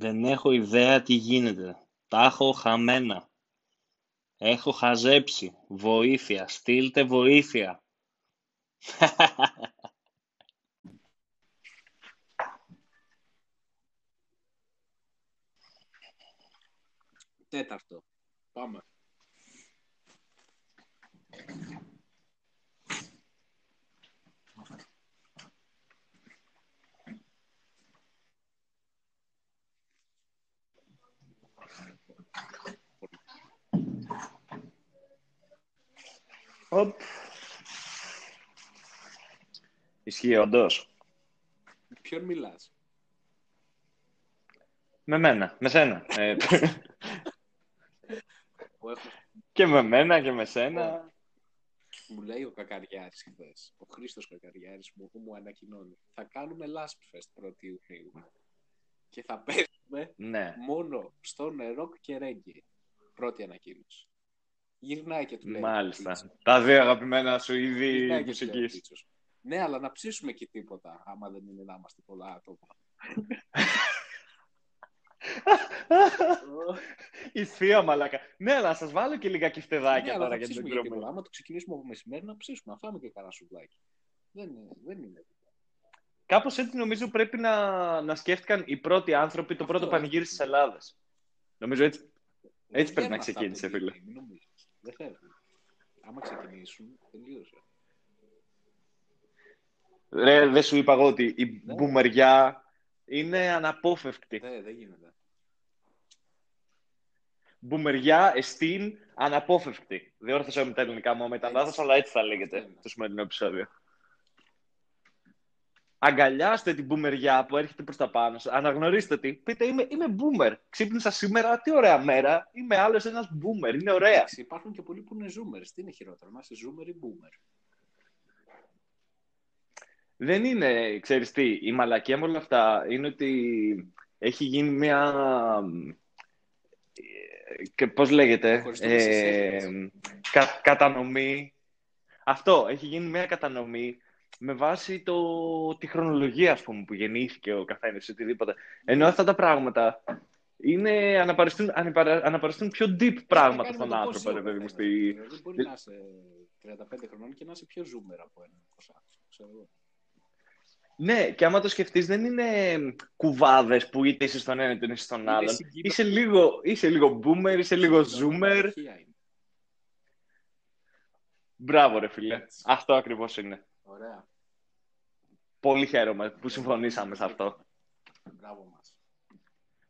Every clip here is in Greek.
Δεν έχω ιδέα τι γίνεται. Τα έχω χαμένα. Έχω χαζέψει. Βοήθεια. Στείλτε βοήθεια. Τέταρτο. Πάμε. Οπ. Ισχύει όντως. Ποιον μιλάς; Με μένα, με σένα. Ε, Που έχω... και με μένα και με σένα. Μου λέει ο Κακαριάρης χθες, ο Χρήστος Κακαριάρης μου, που μου ανακοινώνει. Θα κάνουμε Last Fest 1η Ιουνίου. Και θα παίζουμε Ναι. μόνο στο νερό και ρέγγι. Πρώτη ανακοίνωση. Γυρνάει και του λέει. Μάλιστα. Τα δύο αγαπημένα σου είδη Γυρνάει και του λέει ο μουσικής. Πίτσος, Ναι, αλλά να ψήσουμε και τίποτα, άμα δεν είναι να είμαστε πολλά άτομα. Η θεία μαλάκα. Ναι, αλλά να σας βάλω και λίγα Ναι, κεφτεδάκια αλλά τώρα θα για την ψήσουμε και τίποτα. εκδρομή. Άμα το ξεκινήσουμε από μεσημέρι, να ψήσουμε, να φάμε και κανένα σουβλάκι. Δεν είναι. Δεν είναι. Κάπως έτσι νομίζω πρέπει να, να σκέφτηκαν οι πρώτοι άνθρωποι το Αυτό, πρώτο πανηγύρι αυτό. της Ελλάδας. Νομίζω έτσι. Δεν Έτσι πρέπει βγαίνουν να αυτά ξεκίνησε, από φίλε. εκεί, μην νομίζεις. Δεν φεύγουν. Άμα ξεκινήσουν, τελείωσε. Ρε, δεν σου είπα εγώ ότι η Ναι. μπουμεριά είναι αναπόφευκτη. Δεν, δεν γίνεται. Μπουμεριά, εστίν, αναπόφευκτη. Δεν όρθωσα με τα ελληνικά μου, μετά Έτσι. λάθος, αλλά έτσι θα λέγεται Αυτό είναι. το σημερινό επεισόδιο. Αγκαλιάστε την μπουμεριά που έρχεται προς τα πάνω σας. Αναγνωρίστε τη. Πείτε, είμαι, είμαι boomer. Ξύπνησα σήμερα, τι ωραία μέρα. Είμαι άλλος ένας boomer. Είναι ωραία. Εντάξει, υπάρχουν και πολλοί που είναι zoomers. Τι είναι χειρότερο, να είσαι zoomer ή boomer. Δεν είναι, ξέρεις τι, η μαλακία με όλα αυτά είναι ότι έχει γίνει μια... ε, Και πώς λέγεται, Χωριστούμε σε ε, segments. κα- κατανομή. Αυτό, έχει γίνει μια κατανομή με βάση το, τη χρονολογία, ας πούμε, που γεννήθηκε ο καθένας, οτιδήποτε. Ενώ αυτά τα πράγματα είναι, αναπαριστούν, ανυπαρα- αναπαριστούν πιο deep πράγματα Κάνει με στον το άνθρωπο, πόσο ρε παιδί μου. ο στη- καθένας. Δηλαδή, μπορεί να είσαι 35 χρονών και να είσαι πιο zoomer από έναν 20. Ξέρω εγώ. Ναι, και άμα το σκεφτείς δεν είναι κουβάδες που είτε είσαι στον ένα είτε είσαι στον Είναι άλλον. συγκίνηση. Είσαι λίγο, είσαι λίγο boomer, είσαι λίγο zoomer. Αρχεία είναι. Μπράβο ρε φίλε. Έτσι. Αυτό ακριβώς είναι. Ωραία. Πολύ χαίρομαι που συμφωνήσαμε σε αυτό. Μπράβο μας.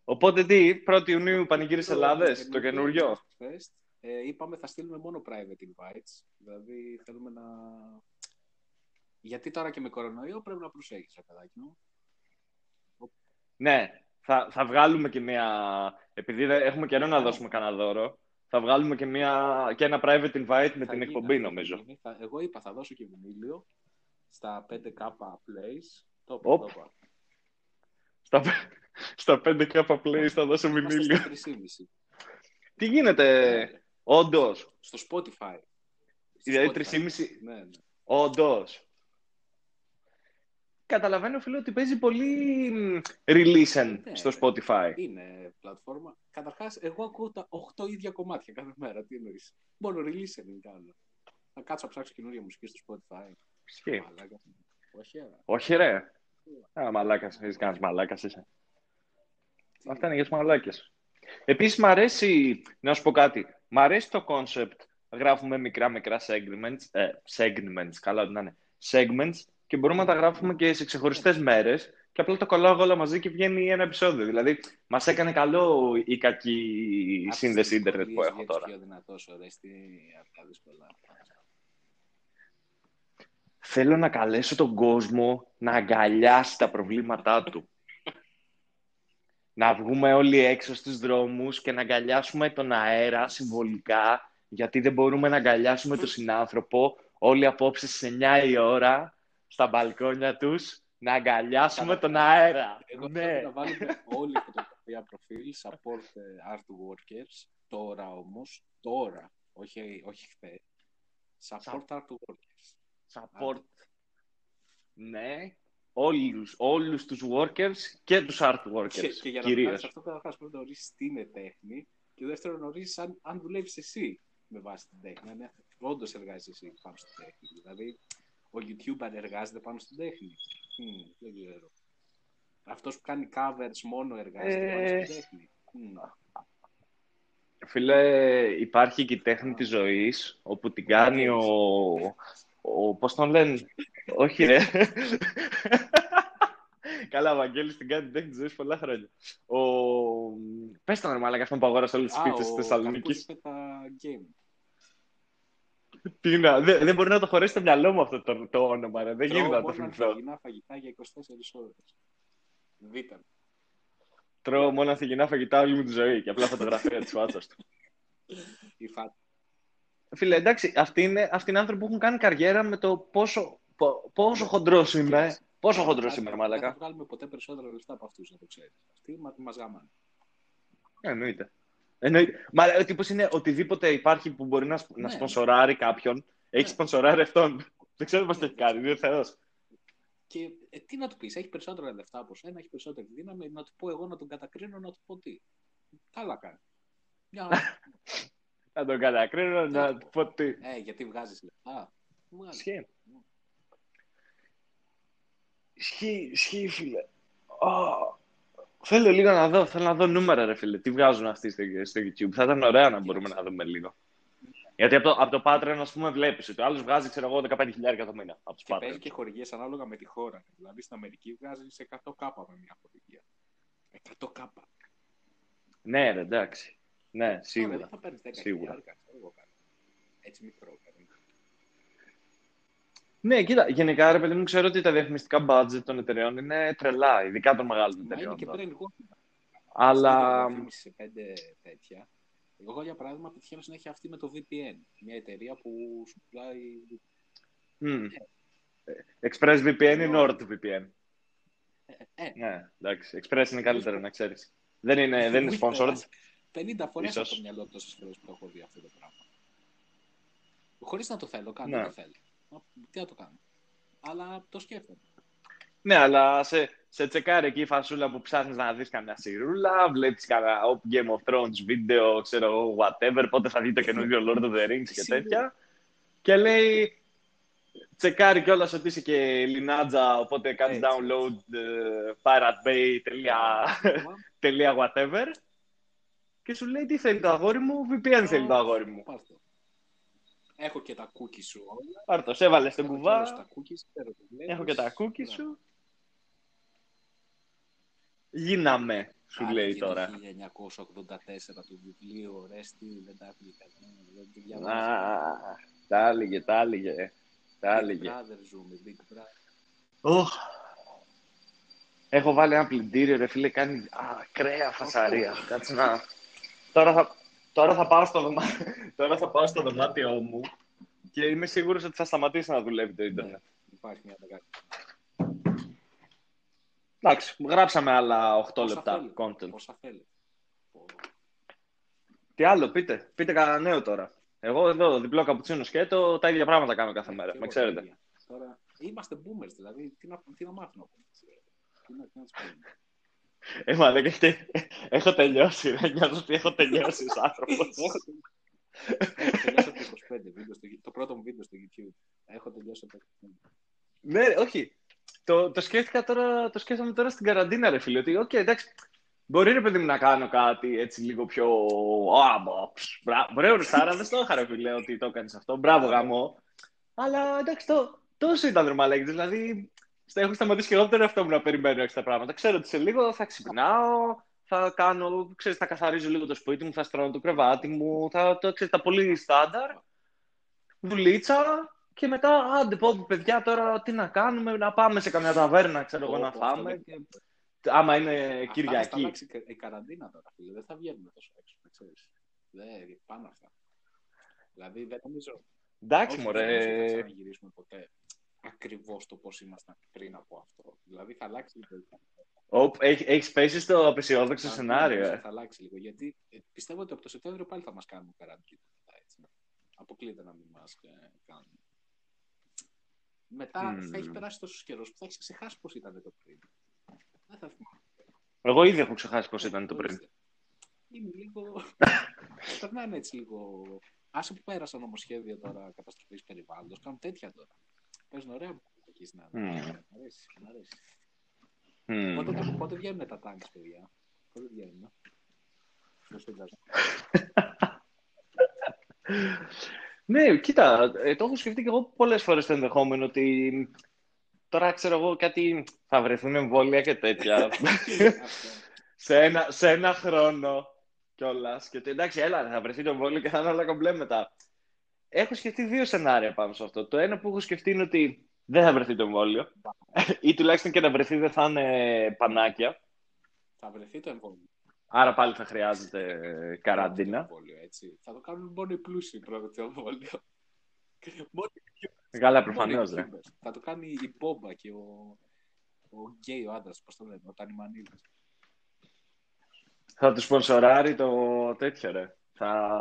Οπότε τι, 1η Ιουνίου Πανηγύρις Το Ελλάδες, το καινούριο; Fest, ε, είπαμε θα στείλουμε μόνο private invites. Δηλαδή θέλουμε να... Γιατί τώρα και με κορονοϊό πρέπει να προσέχεις, ρε παιδάκι μου. Ναι, θα, θα βγάλουμε και μια... Επειδή δεν- έχουμε καιρό να δώσουμε κανένα δώρο, θα βγάλουμε και, μια, και ένα private invite με Θα την γίνει, εκπομπή αυτό θα νομίζω. γίνει. Θα- εγώ είπα θα δώσω και βινίλιο στα 5K plays. Το είπα, Οπ. το είπα. Στα, στα 5K plays θα δώσω Είμαστε μηνύλιο. στα 3,5. Τι γίνεται, Ε, όντως; Στο Spotify. Στο Δηλαδή Spotify. 3,5 Ναι, ναι. Όντως. Καταλαβαίνω, φίλε, ότι παίζει πολύ μ, release Ναι. στο Spotify. Είναι πλατφόρμα. Καταρχάς, εγώ ακούω τα 8 ίδια κομμάτια κάθε μέρα. Τι εννοείς; Μόνο release δεν κάνω. Θα κάτσω να ψάξω καινούργια μουσική στο Spotify. Ισχύει. Μαλάκας. Όχι, ρε. Όχι, ρε. Α, μαλάκας, είσαι κανένας μαλάκας είσαι. Τι- Αυτά είναι για τους μαλάκες. Επίσης, μ' αρέσει, να σου πω κάτι, μ' αρέσει το concept, γράφουμε μικρά μικρά segments, ε, segments, καλά ότι να είναι, segments, και μπορούμε να τα γράφουμε και σε ξεχωριστές μέρες, και απλά το κολλάω όλα μαζί και βγαίνει ένα επεισόδιο. Δηλαδή, μας έκανε καλό η κακή Άπτες σύνδεση ίντερνετ που δυσκολίες έχω για τους τώρα. πιο δυνατός, Ορέστη, από τα δύσκολα. Θέλω να καλέσω τον κόσμο να αγκαλιάσει τα προβλήματά του. να βγούμε όλοι έξω στους δρόμους και να αγκαλιάσουμε τον αέρα συμβολικά, γιατί δεν μπορούμε να αγκαλιάσουμε τον συνάνθρωπο όλοι απόψε στις 9 η ώρα στα μπαλκόνια τους να αγκαλιάσουμε τον αέρα. Εγώ ναι. θέλω να βάλουμε όλη η φωτογραφία προφίλ support ε, art workers. Τώρα όμως, τώρα, όχι, όχι χθες. Support art workers. Support. Ναι. όλους, όλους τους workers και τους art workers, Και, και για να κυρίως. κάνεις αυτό, καταρχάς πρέπει να ορίσει τι είναι τέχνη και δεύτερον να ορίσει αν, αν δουλεύεις εσύ με βάση την τέχνη. Αν όντως εργάζεσαι εσύ πάνω στην τέχνη. Δηλαδή, ο YouTuber εργάζεται πάνω στην τέχνη. Μμμ, δεν ξέρω. Αυτός που κάνει covers μόνο εργάζεται Ε, πάνω στην τέχνη. Μμμ. Φίλε, υπάρχει και η τέχνη της ζωής, όπου την κάνει ο... ο πώς τον λένε, όχι ρε. Καλά, ο Βαγγέλης την κάνει την τέχνη της ζωής πολλά χρόνια. Ο... Πες τον ρε μάλακα αυτόν που αγόρασε όλες τις Α, πίτσες ο της Θεσσαλονίκης. Καρπούζης με τα game. Τι να, δεν, δεν μπορεί να το χωρέσει στο μυαλό μου αυτό το, το όνομα, ρε. Δεν γίνεται να το Τρώω μόνο θυμηθώ. ανθυγιεινά φαγητά για 24 ώρες. Β. Τρώω μόνο ανθυγινά φαγητά όλη μου τη ζωή και απλά φωτογραφία της φάτσας του. Η φα... Φίλε, εντάξει, αυτοί είναι, αυτοί είναι άνθρωποι που έχουν κάνει καριέρα με το πόσο, πο- πόσο χοντρός είμαι. Πόσο χοντρός είμαι, ρε Δεν θα μάλακα. βγάλουμε ποτέ περισσότερα λεφτά από αυτούς, να το ξέρεις. Αυτοί μα, μας γάμανε. Ε, Εννοείται. Εννοείται. Μα ο τύπος είναι οτιδήποτε υπάρχει που μπορεί να, σπ- να Ναι. σπονσοράρει κάποιον. Έχει Ναι. σπονσοράρει αυτόν. Δεν ξέρω πώς το έχει κάνει, είναι θεός. Και ε, τι να του πεις, έχει περισσότερα λεφτά από σένα, έχει περισσότερη δύναμη. Να του πω εγώ να τον κατακρίνω, να του πω τι. Καλά κάνει. Μια... Να τον κατακρίνω, να του πω τι. ε, γιατί βγάζεις λεφτά. Βγάζει. Ισχύει. Ισχύει, ισχύει, φίλε. Ω, Θέλω λίγο να δω, θέλω να δω νούμερα, ρε φίλε. Τι βγάζουν αυτοί στο, στο YouTube. Θα ήταν ωραία να μπορούμε να δούμε λίγο. Γιατί από το, από το Patreon, ας πούμε, βλέπεις ότι ο άλλος βγάζει, ξέρω εγώ, 15.000 το μήνα από τους Και παίζει Patreon. και χορηγίες ανάλογα με τη χώρα. Δηλαδή στην Αμερική βγάζεις 100 κάπα με μια χορηγία. 100 κάπα. Ναι, ρε, εντάξει. Ναι, Τώρα δεν σίγουρα. θα παίρνει 10 Σίγουρα. χιλιάρικα, ξέρω εγώ κάτι. Έτσι μικρό παίρνει. Ναι, κοίτα, γενικά, ρε παιδί μου, ξέρω ότι τα διαφημιστικά budget των εταιρεών είναι τρελά, ειδικά των μεγάλων Μα είναι εταιρεών. και τώρα. brain wash. Αλλά. διαφήμιση σε πέντε τέτοια. Εγώ για παράδειγμα πετυχαίνω συνέχεια αυτή με το VPN. Μια εταιρεία που σου πουλάει. μμ. Express VPN ή NordVPN. Ε, Ναι, εντάξει. Express είναι καλύτερο, να ξέρεις. Δεν είναι, δεν είναι sponsored. 50 φορές από Ίσως. το μυαλό τόσες φορές που το έχω δει αυτό το πράγμα. Χωρίς να το θέλω, κάνω Ναι. το θέλω. Μα, Τι να το κάνω. Αλλά το σκέφτομαι. Ναι, αλλά σε, σε τσεκάρει εκεί η φασούλα που ψάχνεις να δεις καμιά σιρούλα, βλέπεις κανένα Game of Thrones βίντεο, ξέρω εγώ, whatever, πότε θα δει το καινούριο Lord of the Rings και Σίγουρα. τέτοια. Και λέει, τσεκάρει κιόλας ότι είσαι και λινάτζα, οπότε κάνεις Έτσι. download ε, piratebay.τελεία whatever. Και σου λέει τι θέλει το αγόρι μου, VPN θέλει το αγόρι μου. Πάρ' το. Έχω και τα cookies σου όλα. Πάρ' το, σε έβαλες στην Έχω και κουβά, όλα στα cookies, ξέρω τι βλέπεις. έχω και τα cookies Μπράβο. σου. Γίναμε, σου Άντε λέει και τώρα. Το 1984 του βιβλίου, Ορέστη, δεν τα άκουγε κανένα. Δεν τη Α, διαβάζει. τα έλεγε, τα έλεγε. Τα Big έλεγε. Brother ζούμε, Big Brother. Οχ. Έχω βάλει ένα πλυντήριο, ρε φίλε, κάνει ακραία φασαρία. Κάτσε να... Τώρα θα, τώρα θα, πάω στο δωμά... τώρα θα πάω στο δωμάτιό μου και είμαι σίγουρος ότι θα σταματήσει να δουλεύει το ίντερνετ. Υπάρχει μια μεγάλη. Εντάξει, γράψαμε άλλα 8 Πόσα λεπτά θέλεις, content. Πόσα θέλεις. Πω. Τι άλλο, πείτε. Πείτε κανένα νέο τώρα. Εγώ εδώ, διπλό καπουτσίνο σκέτο, τα ίδια πράγματα κάνω κάθε μέρα. Και Με εγώ ξέρετε. τα ίδια. Τώρα, είμαστε boomers, δηλαδή, τι να, τι να μάθουμε από εμάς. Τι να, τι να τους πούμε. Ε, μα δεν έχετε... Έχω τελειώσει, ρε. Νιώθω ότι έχω τελειώσει ως άνθρωπος. Έχω τελειώσει από το 25 βίντεο, στο, το πρώτο μου βίντεο στο YouTube. Έχω τελειώσει από το 25. Ναι, όχι. Το, το σκέφτηκα τώρα, το σκέφτομαι τώρα στην καραντίνα, ρε φίλε. Ότι, οκ, εντάξει, μπορεί ρε παιδί μου να κάνω κάτι έτσι λίγο πιο. Α, μπο, ψ, μπρα- Μπρε, ρε Σάρα, δεν στο είχα, ρε φίλε, ότι το έκανες αυτό. Μπράβο, γαμό. Αλλά εντάξει, το, τόσο ήταν ρε Δηλαδή, στα- έχω σταματήσει και εγώ από τον εαυτό μου να περιμένω έξω τα πράγματα. Ξέρω ότι σε λίγο θα ξυπνάω, θα κάνω, ξέρεις, θα καθαρίζω λίγο το σπίτι μου, θα στρώνω το κρεβάτι μου, θα το ξέρεις, τα πολύ στάνταρ. Δουλίτσα και μετά, άντε πω, παιδιά, τώρα τι να κάνουμε, να πάμε σε καμιά ταβέρνα, ξέρω εγώ, να Ω, αυτό φάμε. δεν- Και... Άμα είναι Αυτά θα Κυριακή. αλλάξει και η καραντίνα τώρα, φίλε. Δεν θα βγαίνουμε τόσο έξω, να ξέρεις. Δεν πάνω αυτά. Δηλαδή, δεν νομίζω. Εντάξει, όχι, δεν νομίζω ότι θα μωρέ. ξαναγυρίσουμε ποτέ ακριβώς το πώς ήμασταν πριν από αυτό. Δηλαδή, θα αλλάξει λίγο. Οπ, έχει- Έχεις πέσει στο απεσιόδοξο Θα- σενάριο, νομίζω ε. Θα αλλάξει λίγο. Γιατί ε, πιστεύω ότι από το Σεπτέμβριο πάλι θα μας κάνουν καραντίνα. Έτσι. Αποκλείται να μην μας ε, κάνουν. Μετά Μμμ. θα έχει περάσει τόσος καιρός που θα έχεις ξεχάσει πώς ήταν το πριν. Δεν θα θυμάμαι. Εγώ ήδη έχω ξεχάσει πώς ήταν το πριν. Ορίστε. Είναι λίγο. Περνάνε έτσι λίγο. Άσε που πέρασαν νομοσχέδια τώρα καταστροφής περιβάλλοντος, κάνουν τέτοια τώρα. Παίζουν ωραία μου εκεί στην Μμμ. Μ' αρέσει, μ' αρέσει. Μμμ. Πότε, πότε βγαίνουν τα τάγκς, παιδιά; Πότε βγαίνουν; Στο σύνταγμα. Ναι, κοίτα, ε, το έχω σκεφτεί και εγώ πολλές φορές το ενδεχόμενο ότι τώρα ξέρω εγώ κάτι θα βρεθούν εμβόλια και τέτοια Αυτό. σε, ένα, σε ένα χρόνο κιόλας. Και ότι εντάξει, έλα, θα βρεθεί το εμβόλιο και θα είναι όλα κομπλέ μετά. Έχω σκεφτεί δύο σενάρια πάνω σε αυτό. Το ένα που έχω σκεφτεί είναι ότι δεν θα βρεθεί το εμβόλιο ή τουλάχιστον και να βρεθεί δεν θα είναι πανάκια. Θα βρεθεί το εμβόλιο. Άρα πάλι θα χρειάζεται Το καραντίνα. εμβόλιο, έτσι. Θα το κάνουν μόνο οι πλούσιοι πρώτα το εμβόλιο. Μόνο οι Καλά, μόνο οι προφανώς. Ναι. YouTubers. Θα το κάνει η Μπόμπα και ο, ο γκέι ο άντρας, πώς το λένε, ο Τανιμανίδης. Θα τους σπονσοράρει το τέτοιο, ρε. Θα,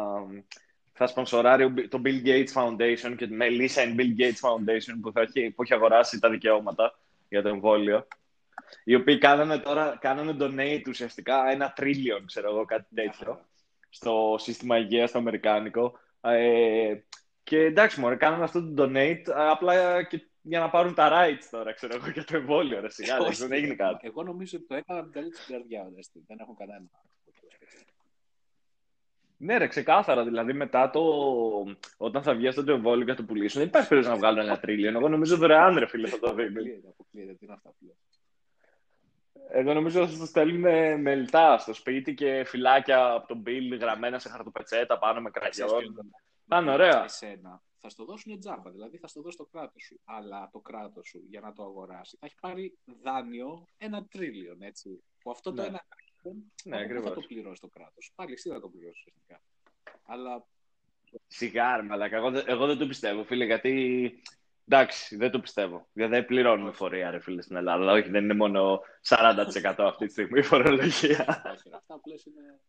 θα σπονσοράρει ο Μπι- το Bill Gates Foundation και με Lisa and Bill Gates Foundation που, θα έχει, που έχει αγοράσει τα δικαιώματα για το εμβόλιο. Οι οποίοι κάνανε τώρα κάνανε donate ουσιαστικά ένα trillion, ξέρω εγώ, κάτι τέτοιο, στο σύστημα υγείας το αμερικάνικο. Ε, και εντάξει, μωρέ, κάνανε αυτό το donate απλά και για να πάρουν τα rights τώρα, ξέρω εγώ, για το εμβόλιο, ρε, σιγά, εντάξει, δεν έγινε κάτι. Εγώ νομίζω ότι το έκαναν με καλή την καρδιά, ορέστη. Δεν έχουν κανένα. Ναι, ρε, ξεκάθαρα. Δηλαδή, μετά το. Όταν θα βγει αυτό το εμβόλιο και θα το πουλήσουν, δεν υπάρχει περίπτωση να βγάλουν ένα τρίλιον. Εγώ νομίζω δωρεάν, ρε φίλε, θα το δίνουν. Αποκλείεται, αποκλείεται. Τι είναι αυτά που λέω. Εγώ νομίζω ότι θα το στέλνουν με, με λιτά στο σπίτι και φυλάκια από τον Bill γραμμένα σε χαρτοπετσέτα πάνω με Ξέρεις κραγιόν. ποιο είναι. Θα είναι ωραία. Εσένα θα στο δώσουν τζάμπα, δηλαδή θα στο δώσει το κράτος σου. Αλλά το κράτος σου για να το αγοράσει θα έχει πάρει δάνειο ένα τρίλιον, έτσι. Που αυτό το Ναι. ένα τρίλιον Ναι, δεν θα ακριβώς. το πληρώσει το κράτος. Πάλι εσύ θα το πληρώσεις ουσιαστικά. Αλλά Σιγά, ρε, μαλάκα. Εγώ, δεν- εγώ δεν το πιστεύω, φίλε, γιατί. Εντάξει, δεν το πιστεύω. Γιατί δεν πληρώνουμε Όχι. φορεία, ρε φίλε, στην Ελλάδα. Αλλά όχι, δεν είναι μόνο 40% αυτή τη στιγμή η φορολογία. όχι, αυτά που λες είναι.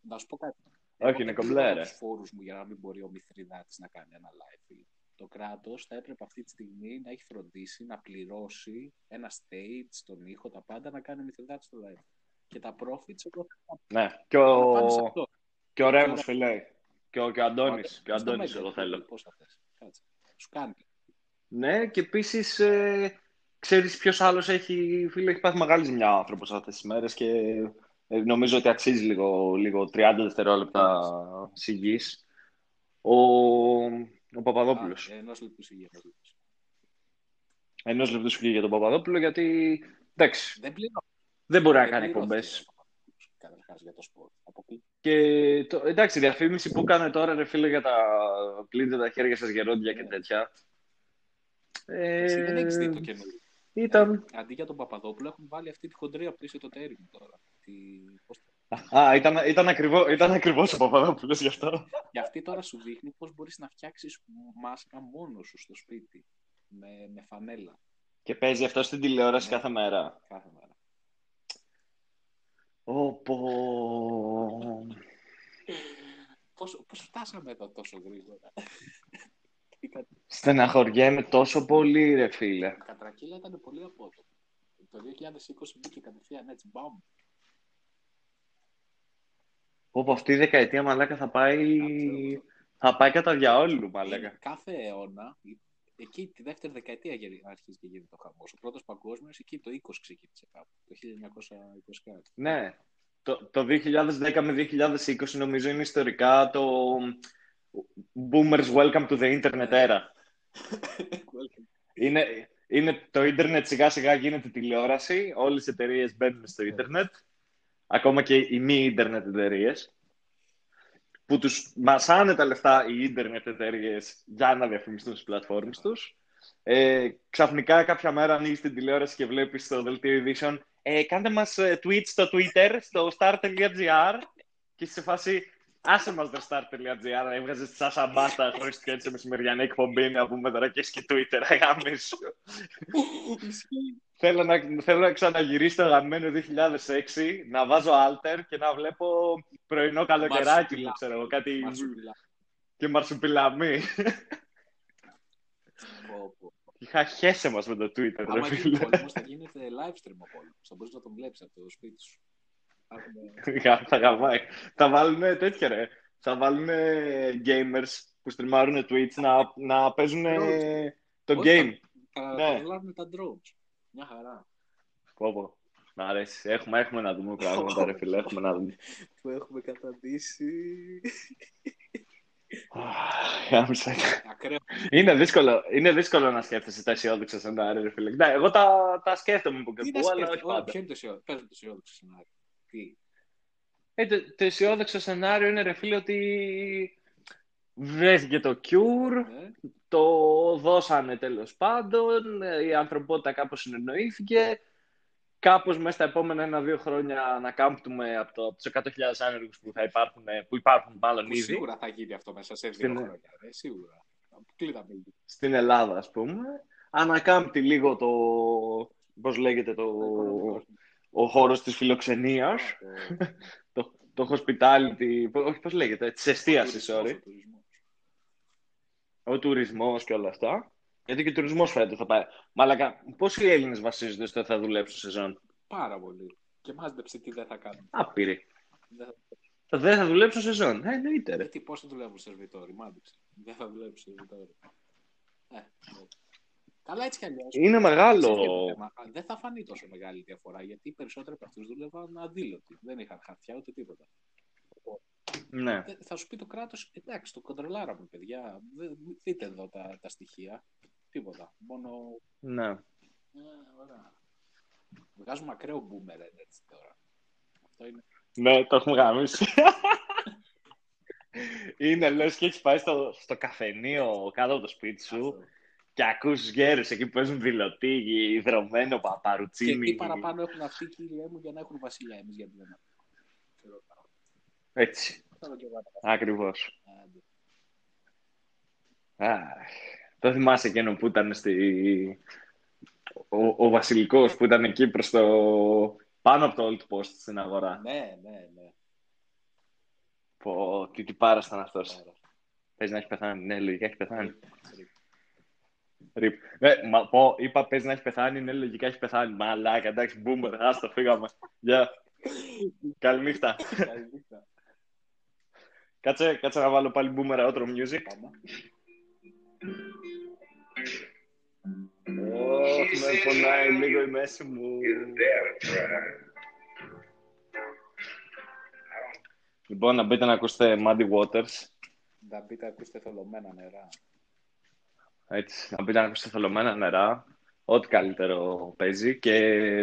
Να σου πω κάτι. Όχι, Εγώ είναι δεν κομπλέ, πληρώνω ρε. τους φόρους μου για να μην μπορεί ο Μηθριδάτης να κάνει ένα live. Φίλε. Το κράτος θα έπρεπε αυτή τη στιγμή να έχει φροντίσει να πληρώσει ένα stage, τον ήχο, τα πάντα, να κάνει ο Μηθριδάτης το live. Και τα profits εγώ θα ναι, και θα πάνε σε ο, αυτό. και ο Ρέμος, φίλε. Και ο, και ο Αντώνης. Ωραία. Και ο Στο Αντώνης Μέγκα, εγώ θέλω. Πώς θα θες. Κάτσε. Σου κάνει. Ναι, και επίσης ε, ξέρεις ποιος άλλος έχει, φίλε, έχει πάθει μεγάλη ζημιά ο άνθρωπος αυτές τις μέρες και ε, νομίζω ότι αξίζει λίγο, λίγο 30 δευτερόλεπτα σιγή. Ο, ο Παπαδόπουλος. Α, Ενός λεπτού σιγή. ενός λεπτού σιγή. Ενός λεπτού σου για τον Παπαδόπουλο, γιατί εντάξει, Δεν πληρώνω. δεν μπορεί να Δεν κάνει πληρώθηκε εκπομπές. ο Παπαδόπουλος, Καταρχάς για το σπορ. Αποκλεί- Και το, εντάξει, η διαφήμιση που έκανε τώρα, ρε φίλε, για τα πλύνετε τα χέρια σας γερόντια και Ναι. τέτοια. Εσύ δεν έχεις δει το Ε, καινούριο. ήταν. Αντί για τον Παπαδόπουλο έχουν βάλει αυτή τη χοντρή από πίσω το τέρι μου τώρα. Τη... πώς το- Α, ήταν, ήταν, ακριβό, ήταν ακριβώς ο Παπαδόπουλος γι' αυτό. Και αυτή τώρα σου δείχνει πώς μπορείς να φτιάξεις μάσκα μόνος σου στο σπίτι. Με, με φανέλα Και παίζει αυτό στην τηλεόραση Ναι. κάθε μέρα. κάθε μέρα. Όπο. Πώς, πώς φτάσαμε εδώ τόσο γρήγορα; Η κα- Στεναχωριέμαι τόσο πολύ, ρε φίλε. η κατρακύλα ήταν πολύ απότομη. Το 2020 μπήκε κατευθείαν έτσι, μπαμ. Όπου αυτή η δεκαετία, μαλάκα, θα πάει... Θα πάει κατά διαόλου, μαλάκα. Κάθε αιώνα, εκεί τη δεύτερη δεκαετία γε- αρχίζει και γίνεται το χαμός. Ο πρώτος παγκόσμιος εκεί το 20 ξεκίνησε κάπου. Το 1920 κάτι. Ναι. Το, το 2010 με 2020 νομίζω είναι ιστορικά το Boomers Welcome to the Internet era. Είναι, είναι το ίντερνετ σιγά σιγά γίνεται τηλεόραση, όλες οι εταιρείες μπαίνουν στο ίντερνετ, ακόμα και οι μη ίντερνετ εταιρείες, που τους μασάνε τα λεφτά οι ίντερνετ εταιρείες για να διαφημιστούν στις πλατφόρμες τους. Ε, ξαφνικά κάποια μέρα ανοίγεις την τηλεόραση και βλέπεις στο δελτίο ειδήσεων ε, κάντε μας ε, tweet στο Twitter, στο star.gr και σε φάση άσε μας το star.gr έβγαζες τη Σάσα Μπάτα χωρίς και έτσι μεσημεριανή εκπομπή να πούμε τώρα και και Twitter αγάμισου. θέλω, να, θέλω να ξαναγυρίσει το αγαπημένο 2006, να βάζω alter και να βλέπω πρωινό καλοκαιράκι μου, ξέρω εγώ, κάτι Μαρσουπιλά. και μαρσουπιλαμί. Πω, πω. Είχα χέσε μας με το Twitter, ρε Άμα γίνει φίλε. πόλεμος, θα γίνεται live stream ο πόλεμος. Θα μπορείς να τον βλέπεις από το σπίτι σου. Θα έχουμε- Γα- Θα γαμάει. Θα βάλουν τέτοια ρε. Θα βάλουν gamers που στριμάρουν Twitch να, να παίζουν το Όχι, game. Θα Ναι. θα βγάλουμε τα drones. Μια χαρά. Πω, πω. Μ' αρέσει. Έχουμε, έχουμε να δούμε πράγματα, ρε φίλε. Έχουμε να δούμε. Που έχουμε καταντήσει. Αχ, γάμισα. Ακραίο. Είναι δύσκολο, είναι δύσκολο να σκέφτεσαι τα αισιόδοξα σενάρια, ρε φίλε. Ναι, εγώ τα, τα σκέφτομαι που και Τι να που, αλλά όχι σκέφτεσαι. πάντα. Ποιο είναι το αισιόδοξο. Πες μου το αισιόδοξο σενάριο; Τι. Ε, το, το αισιόδοξο σενάριο είναι, ρε φίλε, ότι βρέθηκε το cure, ε; το δώσανε τέλος πάντων, η ανθρωπότητα κάπως συνεννοήθηκε, κάπως μέσα στα επόμενα ένα-δύο χρόνια ανακάμπτουμε από, το, από τους 100.000 άνεργους που, θα υπάρχουν, που υπάρχουν μάλλον Που ήδη σίγουρα θα γίνει αυτό μέσα σε δύο Στην- χρόνια. Ρε, σίγουρα. Κλείδαμε ήδη. στην Ελλάδα, ας πούμε. Ανακάμπτει λίγο το, πώς λέγεται, το, ο χώρος της φιλοξενίας, το, το hospitality, όχι πώς λέγεται, της εστίασης, sorry. ο τουρισμός και όλα αυτά. Γιατί και ο τουρισμός φέτος θα πάει. Μαλακα, πόσοι Έλληνες βασίζονται στο ότι θα δουλέψουν σεζόν. Πάρα πολύ. Και μάζεψε τι δεν θα κάνουμε. Άπειροι. Δεν Θα- Δεν θα δουλέψουν σεζόν. Ε, εννοείται ρε. Γιατί πώς θα δουλεύουν σερβιτόροι, μάντεψε. Δεν θα δουλεύουν σερβιτόροι. Ε, ε. Καλά έτσι κι αλλιώς. Είναι μεγάλο. Δεν θα φανεί τόσο μεγάλη διαφορά γιατί οι περισσότεροι από αυτούς δούλευαν αδήλωτοι. Δεν είχαν χαρτιά ούτε τίποτα. Ναι. Ε, Θα σου πει το κράτος, εντάξει, το κοντρολάραμε, παιδιά. Δε- Δείτε εδώ τα, τα στοιχεία. Τίποτα. Μόνο. ναι. Ε, ωραία. Βγάζουμε ακραίο boomer έτσι τώρα. Αυτό είναι. Ναι, το έχουμε γαμίσει. Είναι λες και έχεις πάει στο, στο καφενείο κάτω από το σπίτι σου αυτό. Και ακούς γέρους εκεί που παίζουν δηλωτή, υδρωμένο Και παπαρουτσίνι. τι παραπάνω έχουν αυτοί, κύριε μου, για να έχουν βασιλιά εμείς γιατί δεν έχουμε. Ξέρω εγώ. Έτσι, Θέλω και εγώ. ακριβώς. Άντε. Αχ, το θυμάσαι εκείνο που ήταν στη... Ο, ο Βασιλικός που ήταν εκεί προς το... πάνω από το Old Post στην αγορά. Ναι, ναι, ναι. Πω, τι τυπάρας ήταν αυτός. Πάρα. Παίζει να έχεις πεθάνει. Ναι, λογικά έχεις πεθάνει. Ρίπ. Ρίπ. Ναι, μα, πω, είπα παίζει να έχει πεθάνει. Ναι, λογικά έχει πεθάνει. Μαλάκα, εντάξει, μπούμερ, άστο, φύγαμε. Γεια. Καληνύχτα. Καλή νύχτα. κάτσε, κάτσε να βάλω πάλι boomer outro music. Πάμε. Ωχ, με πονάει λίγο η μέση μου. Λοιπόν, να μπείτε να ακούσετε Muddy Waters. Να μπείτε, ακούστε θολωμένα νερά. Έτσι, να μπείτε να ακούσετε θολωμένα νερά. Ό,τι καλύτερο παίζει. Και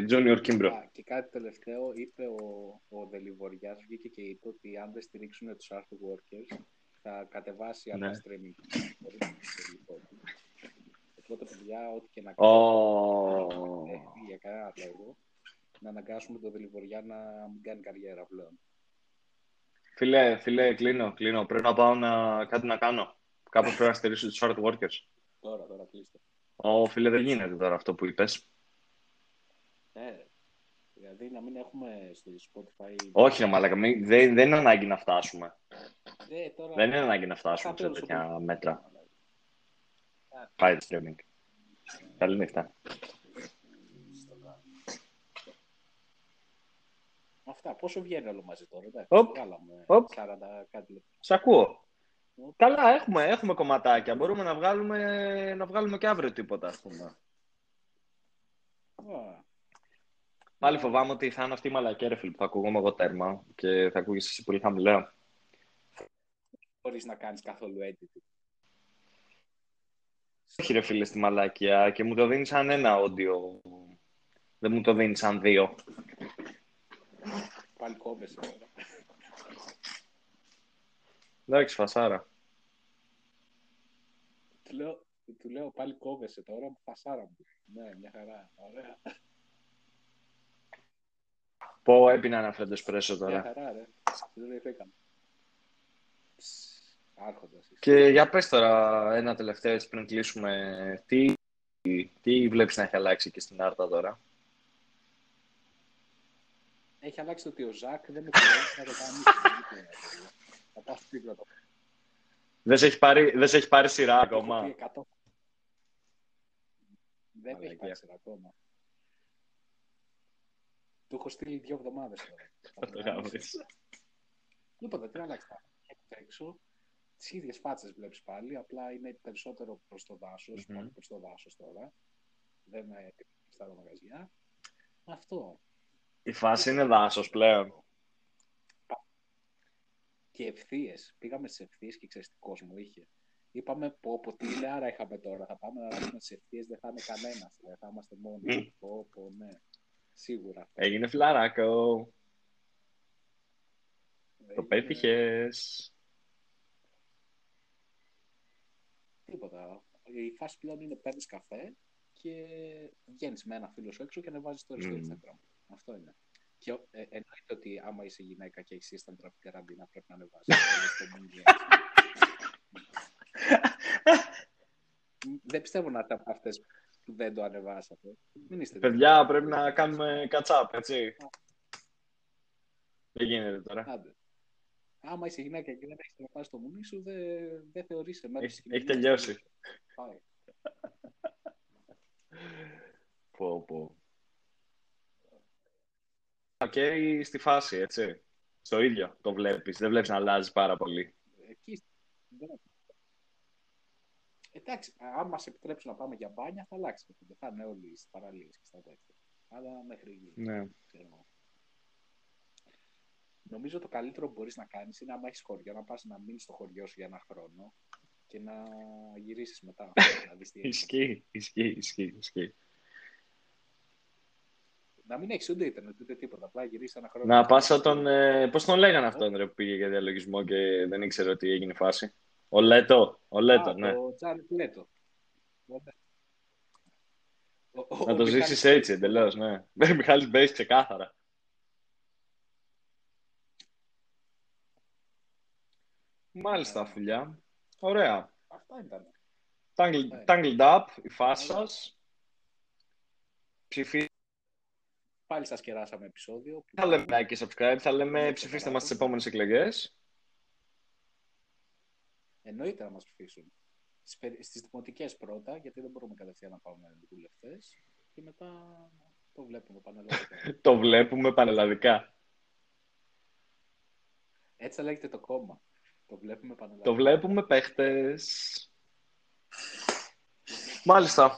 Junior Kimbro. Α, και κάτι τελευταίο, είπε ο, ο Δελιβοριάς, βγήκε και είπε ότι αν δεν στηρίξουν τους art workers, θα κατεβάσει από Ναι. τα streaming. χωρίς να ξέρει λοιπόν. Οπότε, παιδιά, ό,τι και να Ω. κάνουμε, ε, για κανένα λόγο, να αναγκάσουμε τον Δελιβοριά να μην κάνει καριέρα πλέον. Φίλε, φίλε, κλείνω, κλείνω. Πρέπει να πάω να, κάτι να κάνω. Κάπως πρέπει να στηρίσω τους hard workers. Τώρα, τώρα κλείστε. Ω, φίλε, δεν γίνεται τώρα αυτό που είπες. Ε, δηλαδή να μην έχουμε στο Spotify... Όχι, ρε μαλάκα, μην- δεν, δεν είναι ανάγκη να φτάσουμε. Ε, τώρα... Δεν είναι ανάγκη να φτάσουμε Θα σε τέλος τέτοια πάντων. μέτρα. Πάει το streaming. Καληνύχτα. Αυτά, πόσο βγαίνει όλο μαζί τώρα, εντάξει, Οπ, βγάλαμε οπ. 40 κάτι λεπτά. Σ' ακούω. Καλά, έχουμε, έχουμε κομματάκια. Μπορούμε να βγάλουμε, να βγάλουμε και αύριο τίποτα, ας πούμε. Α, Πάλι φοβάμαι ότι θα είναι αυτή η μαλακιά, ρε φίλε, που θα ακούγομαι εγώ τέρμα και θα ακούγεσαι εσύ πολύ χαμηλά. Μπορείς να κάνεις καθόλου edit. Όχι, ρε φίλε, στη μαλακιά και μου το δίνεις σαν ένα audio. Δεν μου το δίνεις σαν δύο. Πάλι κόβεσαι τώρα. Εντάξει, φασάρα. Του λέω, του λέω πάλι κόβεσαι τώρα, μου φασάρα μου. Ναι, μια χαρά. Ωραία. Πω, έπινα ένα φρέντο εσπρέσο Μια τώρα. χαρά, ρε. Δεν βρήκαμε. Άρχοντας. είσαι. Και για πες τώρα ένα τελευταίο έτσι πριν κλείσουμε. Τι, τι βλέπεις να έχει αλλάξει και στην Άρτα τώρα; Έχει αλλάξει το ότι ο Ζακ δεν με χρειάζεται να το κάνει. Θα πάω στο το. Δεν σε έχεις πάρει, δεν σε έχεις πάρει σειρά ακόμα; Έχω πει 100 Δεν έχει Μαλακία. πάει ακόμα. Του έχω στείλει δύο εβδομάδες τώρα. Θα το γάμεις. Τίποτα, τι αλλάξει τα έξω. Τις ίδιες φάτσες βλέπεις πάλι, απλά είναι περισσότερο προς το δάσος. Μμμ. Μόνο προς το δάσος τώρα. Δεν είναι στα μαγαζιά. Αυτό. Η φάση είναι δάσος πλέον. Και ευθείε. Πήγαμε στι ευθείε και ξέρεις τι κόσμο είχε. Είπαμε πω, πω τι ηλιάρα είχαμε τώρα. Θα πάμε να ράψουμε τι ευθείε, δεν θα είναι κανένας. Δεν θα είμαστε μόνοι. Μμ. πω, πω, ναι. Σίγουρα. Έγινε φιλαράκο. Το Έγινε- πέτυχες. Τίποτα. Η φάση πλέον είναι παίρνεις καφέ και βγαίνεις με ένα φίλο σου έξω και ανεβάζεις το στο Μμμ. Instagram. Αυτό είναι. Και ε, εννοείται ότι άμα είσαι γυναίκα και έχεις instant traffic καραντίνα πρέπει να ανεβάσεις. δεν πιστεύω να ήταν από αυτές που δεν το ανεβάσατε. Μην είστε Παιδιά, πρέπει να κάνουμε catch-up, έτσι. Δεν γίνεται τώρα. Άντε. Άμα είσαι γυναίκα και δεν έχεις ανεβάσει το μουνί σου, δεν, δεν θεωρείσαι μέρο Έχει- έχει τελειώσει. Πάει. Πω, πω. Και στη φάση, έτσι. Στο ίδιο το βλέπεις. Δεν βλέπεις να αλλάζει πάρα πολύ. Εκεί. δεν- Εντάξει, άμα σε επιτρέψουν να πάμε για μπάνια, θα αλλάξει. Δεν θα είναι όλοι στις παραλίες και στα τέτοια. Αλλά μέχρι εκεί. Ναι. ξέρω. Νομίζω το καλύτερο που μπορείς να κάνεις είναι άμα έχεις χωριό, να πας να μείνεις στο χωριό σου για ένα χρόνο και να γυρίσεις μετά. να δεις τι έγινε. Ισχύει, ισχύει, ισχύει, ισχύει. Να μην έχεις ούτε ίντερνετ ούτε τίποτα. Απλά γυρίσεις ένα χρόνο. Να πάσα τον... Ε, πώς τον λέγανε αυτόν ρε, που πήγε για διαλογισμό και δεν ήξερε ότι έγινε φάση; Ο Λέτο, ο Λέτο, Α, ναι. Το Τζάνετ Λέτο. Ο- ο- Να ο το Μιχάλης ζήσεις έτσι εντελώς, ναι. Με Μιχάλης Μπέης ξεκάθαρα. Μάλιστα, φιλιά. Ωραία. Αυτά ήταν. Tangled, tangled up, η φάση σας. Ψηφίστε, Πάλι σας κεράσαμε επεισόδιο. που- θα λέμε like και subscribe, θα λέμε ψηφίστε μας στις επόμενες εκλογές. Εννοείται να μας ψηφίσουν. Στις περι- Στις δημοτικές πρώτα, γιατί δεν μπορούμε κατευθείαν να πάμε βουλευτές. Και μετά το βλέπουμε πανελλαδικά. Το βλέπουμε πανελλαδικά. Έτσι θα λέγεται το κόμμα. Το βλέπουμε πανελλαδικά. Το βλέπουμε παίχτες. Μάλιστα.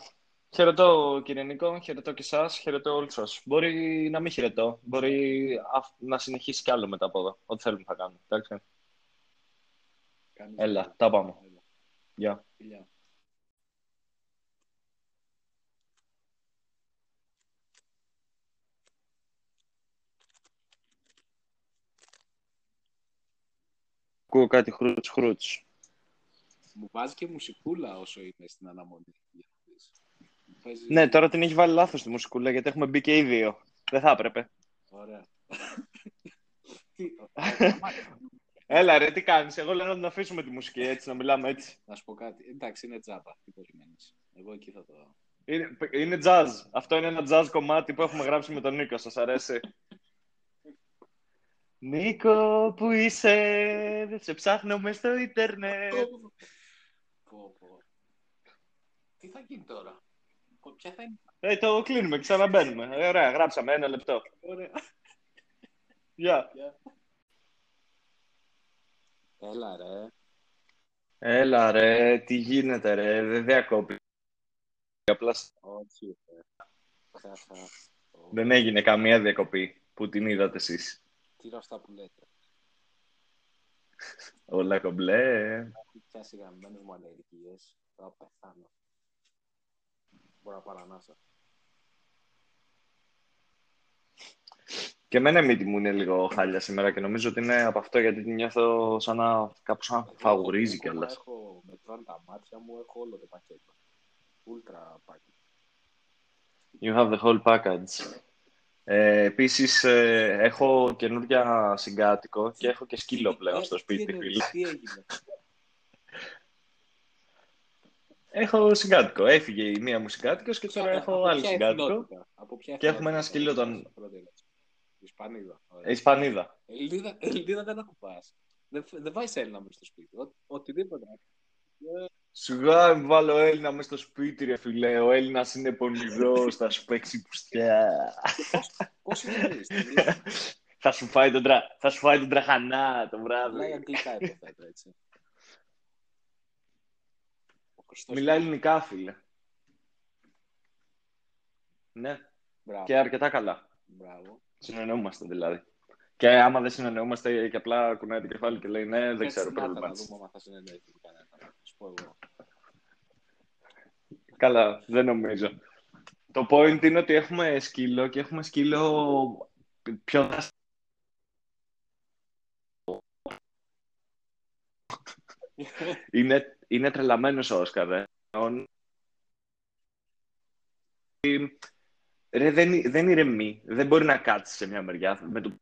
Χαιρετώ κύριε Νίκο, χαιρετώ και εσάς, χαιρετώ όλους σας. Μπορεί να μην χαιρετώ, μπορεί α- να συνεχίσει κι άλλο μετά από εδώ. Ό,τι θέλουμε θα κάνουμε. Εντάξει. Κάνεις Έλα, δίκιο. τα πάμε. Έλα, Γεια. φιλιά. Ακούω κάτι χρούτς χρούτς. Μου βάζει και μουσικούλα όσο είναι στην αναμονή. για να δεις. Μου παίζει- Ναι, τώρα την έχει βάλει λάθος τη μουσικούλα γιατί έχουμε μπει και οι δύο. Δεν θα έπρεπε. Ωραία. Τι- Έλα ρε, τι κάνεις; Εγώ λέω να την αφήσουμε τη μουσική έτσι, να μιλάμε έτσι. Να σου πω κάτι. Εντάξει, είναι τζάμπα. Τι περιμένεις. Εγώ εκεί θα το... Είναι, είναι jazz. Αυτό είναι ένα jazz κομμάτι που έχουμε γράψει με τον Νίκο. Σας αρέσει. Νίκο, που είσαι, σε ψάχνω μες στο ίντερνετ. Πω, πω. Τι θα γίνει τώρα; Πω, Ποια θα είναι; Ε, το κλείνουμε, ξαναμπαίνουμε. Ε, ωραία, γράψαμε ένα λεπτό. Ωραία. Γεια. Έλα ρε. Έλα ρε, τι γίνεται ρε, δεν διακόπη. Απλά Όχι. ρε. Θα- θα- Ω, δεν έγινε καμία διακοπή που την είδατε εσείς. Τι είναι αυτά που λέτε; Όλα κομπλέ. Έχω πιάσει γαμμένες μου αλλεργίες. Θα πεθάνω. Μπορώ να πάρω ανάσα. Και εμένα η μύτη μου είναι λίγο χάλια σήμερα και νομίζω ότι είναι από αυτό γιατί την νιώθω σαν να κάπως σαν να φαγουρίζει Εγώ κιόλας. Έχω μετρώνει τα μάτια μου, έχω όλο το πακέτο. Ultra package. You have the whole package. Ε, επίσης, ε, έχω καινούργια συγκάτοικο και έχω και σκύλο πλέον Ε, στο τι σπίτι, είναι, φίλε. Τι έγινε; Έχω συγκάτοικο. Έφυγε η μία μου συγκάτοικος και τώρα έχω Από άλλη ποια συγκάτοικο. εθνότητα; Από ποια Και έχουμε εθνότητα ένα σκύλο τον- είσαι, πρώτη ερώτηση. Ισπανίδα. Ωραία. Ισπανίδα. Ελληνίδα, Ελληνίδα δεν ακουμπάς. Δεν, δεν βάζεις Έλληνα μέσα στο σπίτι. Ο, οτιδήποτε. Σιγά μην βάλω Έλληνα μέσα στο σπίτι, ρε φιλέ. Ο Έλληνας είναι πονηρός, θα σου παίξει πουστιά. Πώς είναι θα, σου φάει τον τρα... θα σου φάει τον τραχανά το βράδυ. Μιλάει αγγλικά υποθέτω, έτσι. Ο Χριστός Μιλάει ελληνικά, φίλε. Ναι, Μπράβο, και αρκετά καλά. μπράβο. Συνεννοούμαστε δηλαδή. Και άμα δεν συνεννοούμαστε και απλά κουνάει το κεφάλι και λέει ναι, δεν Έτσι, ξέρω να τα, πρόβλημα. Να δούμε αν θα συνεννοηθεί κανένα. Να σου πω εγώ. Καλά, δεν νομίζω. Το point είναι ότι έχουμε σκύλο και έχουμε σκύλο πιο δραστηριο. είναι, είναι τρελαμένος ο Όσκαρ, ρε. Ρε, δεν, δεν ηρεμεί. Δεν μπορεί να κάτσει σε μια μεριά. Με το...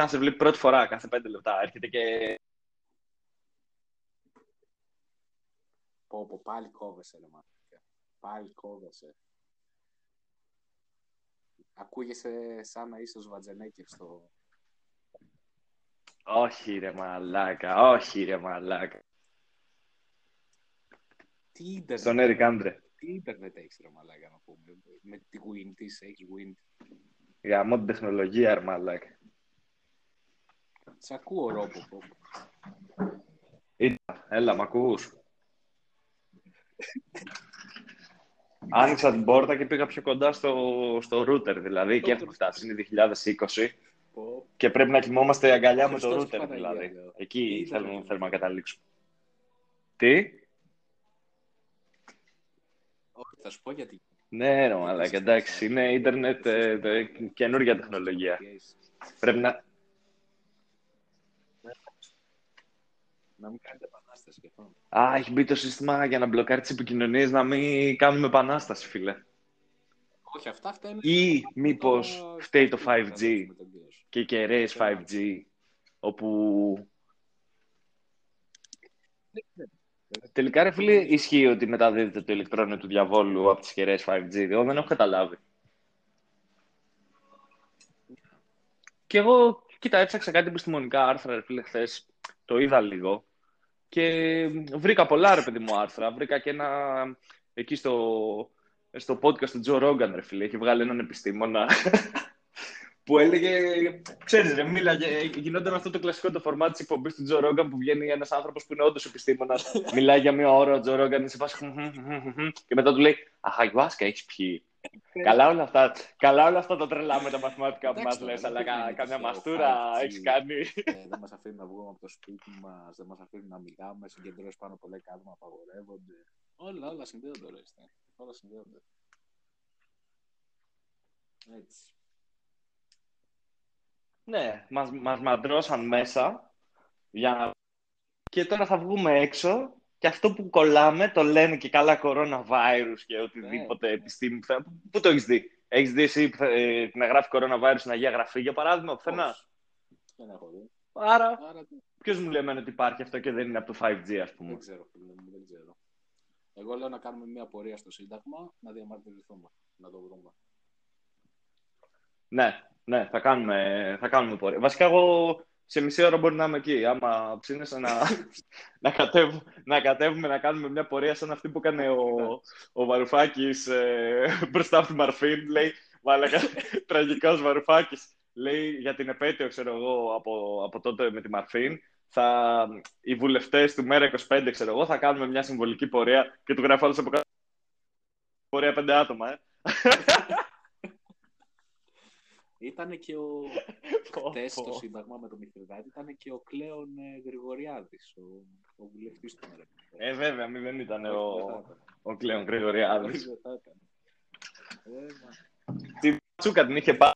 Να σε βλέπει πρώτη φορά κάθε πέντε λεπτά. Έρχεται και Πω, πω, πάλι κόβεσαι, ρε μαλάκα. Πάλι κόβεσαι. Ακούγεσαι σαν να είσαι ο Σβατζενέκερ στο... Όχι ρε μαλάκα, όχι ρε μαλάκα. Τι ίντερνετ, Στον Eric Άντρε. τι ίντερνετ έχεις, ρε μαλάκα, να πούμε. Με τη Win της, έχεις Win. Για μόνο την τεχνολογία, ρε μαλάκα. Σ' ακούω, Ρόμπο. πω. Ήταν, έλα, μ' ακούς. Άνοιξα την πόρτα και πήγα πιο κοντά στο, στο router, δηλαδή, και έχουμε φτάσει, είναι 2020 Πω. και πρέπει να κοιμόμαστε αγκαλιά με το Χριστός router, Παναγία, δηλαδή. λέω. Εκεί Ήταν, θέλουμε, ρε. θέλουμε να καταλήξουμε. Τι; Όχι, θα σου πω γιατί. Ναι, ρε μαλάκα, εντάξει, είναι ίντερνετ, ε, ε, καινούργια τεχνολογία. Πρέπει να... Να μην κάνετε επανάσταση και αυτό. Α, έχει μπει το σύστημα για να μπλοκάρει τις επικοινωνίες, να μην κάνουμε επανάσταση, φίλε. Όχι, αυτά φταίνουν. Ή μήπως Αυτά φταίει το φταίνουν 5G με τον κύριο. και οι κεραίες 5G, όπου τελικά ρε φίλε ισχύει ότι μεταδίδεται το ηλεκτρόνιο του διαβόλου από τις κεραίες 5G. Εγώ δεν έχω καταλάβει. Και εγώ, κοίτα, έψαξα κάτι επιστημονικά άρθρα, ρε φίλε, χθες. Το είδα λίγο. Και βρήκα πολλά, ρε παιδί μου, άρθρα. Βρήκα και ένα εκεί στο, στο podcast του Τζο Ρόγκαν, ρε φίλε. Έχει βγάλει έναν επιστήμονα που έλεγε, ξέρεις ρε, μίλαγε, γινόταν αυτό το κλασικό το φορμάτι της εκπομπής του Τζο Ρόγκαν που βγαίνει ένας άνθρωπος που είναι όντως επιστήμονας, μιλάει για μία ώρα ο Τζο Ρόγκαν, είναι σε φάση χμ, χμ, χμ, χμ, και μετά του λέει «Αχ, αγιουάσκα έχεις πιει». καλά, όλα αυτά, καλά όλα αυτά τα τρελά με τα μαθηματικά που Εντάξει, μας λες, τώρα, αλλά δεν κα- είναι καμιά το μαστούρα 5G. έχεις κάνει. Ε, δεν μας αφήνει να βγούμε από το σπίτι μας, δεν μας αφήνει να μιλάμε, συγκεντρώσεις πάνω από 10 άτομα απαγορεύονται. Όλα, όλα συνδέονται, ρε, είστε. Όλα συνδέονται. Έτσι. Ναι, μας, μας μαντρώσαν μέσα για να... και τώρα θα βγούμε έξω και αυτό που κολλάμε το λένε και καλά coronavirus και οτιδήποτε Ναι. επιστήμη. πουθενά. Πού- Πού το έχεις δει; Έχεις δει εσύ που θα- ε, να γράφει coronavirus στην Αγία Γραφή για παράδειγμα πουθενά. Όχι. Δεν έχω δει. Άρα Άρα τι- ποιος μου λέει εμένα ότι υπάρχει αυτό και δεν είναι από το 5G ας πούμε; δεν ξέρω, φίλε μου, δεν ξέρω. Εγώ λέω να κάνουμε μια πορεία στο Σύνταγμα, να διαμαρτυρηθούμε, να το βρούμε. Ναι, ναι, θα κάνουμε, θα κάνουμε πορεία. Βασικά εγώ σε μισή ώρα μπορεί να είμαι εκεί. Άμα ψήνεσαι να, να, κατέβου- να κατέβουμε να κάνουμε μια πορεία σαν αυτή που έκανε ο, ο Βαρουφάκης ε, μπροστά από τη Μαρφίν. Λέει, μάλακα, τραγικός Βαρουφάκης. Λέει για την επέτειο, ξέρω εγώ, από, από τότε με τη Μαρφίν. Θα, οι βουλευτές του Μέρα 25, ξέρω εγώ, θα κάνουμε μια συμβολική πορεία και του γράφω άλλος από κάτω. Πορεία πέντε άτομα, ε. Ήταν και ο. Πω, Χθε πω. στο Σύνταγμα με τον Μηθριδάτη ήταν και ο Κλέον ε, Γρηγοριάδης, ο, ο βουλευτής του Μέρα. Ε, βέβαια, μη δεν ήταν Όχι, δεν ο, θα ήταν. ο Κλέον Γρηγοριάδης. Όχι, δεν θα ήταν. Ε, μα, Τη Ματσούκα την είχε πάρει.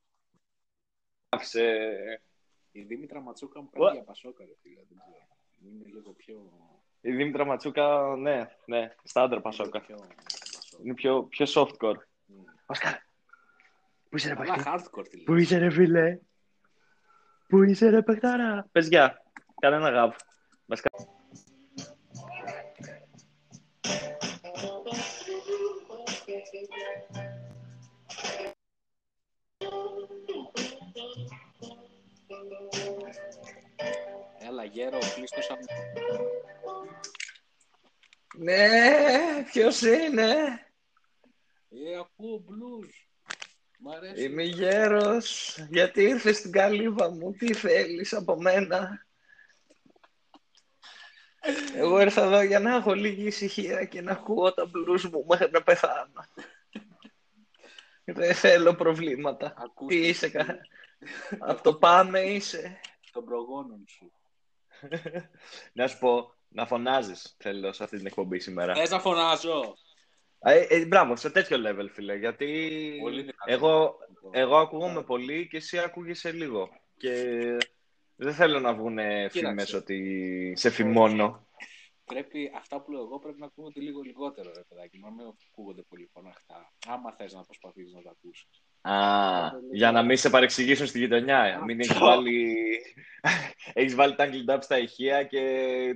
Άφησε... Η Δήμητρα Ματσούκα μου What? κάνει για πασόκα, ρε φίλε. Δεν ξέρω. Είναι λίγο πιο. Η Δήμητρα Ματσούκα, ναι, ναι, στα άντρα λίγο Πασόκα. πιο πασόκα. Είναι πιο, πιο softcore. Μμ. Όσκαρ, πού είσαι ρε Αλλά παιχτή, hardcore τη πού λέει. είσαι ρε φίλε, πού είσαι ρε παιχτάρα; Πες γεια, κανένα γάβ. Βασικά... Έλα, γέρο, κλείστος σαν. Ναι, ποιος είναι; Ε, ακούω blues. Μ' αρέσει. Είμαι γέρος. Γιατί ήρθες στην καλύβα μου. Τι θέλεις από μένα; Εγώ ήρθα εδώ για να έχω λίγη ησυχία και να ακούω τα blues μου μέχρι να πεθάνω. Δεν θέλω προβλήματα. Ακούστε Τι είσαι, τι- κα... Από το πάμε είσαι. Των προγόνων σου. Να σου πω, να φωνάζεις θέλω σε αυτή την εκπομπή σήμερα. Θες να φωνάζω. Ε, ε, μπράβο, σε τέτοιο level, φίλε. Γιατί Πολύ δυνατό. εγώ, εγώ ακούγομαι πολύ και εσύ ακούγεσαι λίγο. Και δεν θέλω να βγουν Κοίταξε. φήμες ότι σε φημώνω. Πρέπει, αυτά που λέω εγώ πρέπει να ακούγονται λίγο λιγότερο, ρε παιδάκι. Να μην ακούγονται πολύ φωναχτά. Άμα θες να προσπαθήσεις να τα ακούσεις. Α, για να μην σε παρεξηγήσουν στη γειτονιά. Μην έχεις βάλει, έχεις βάλει τα Angle Dub στα ηχεία και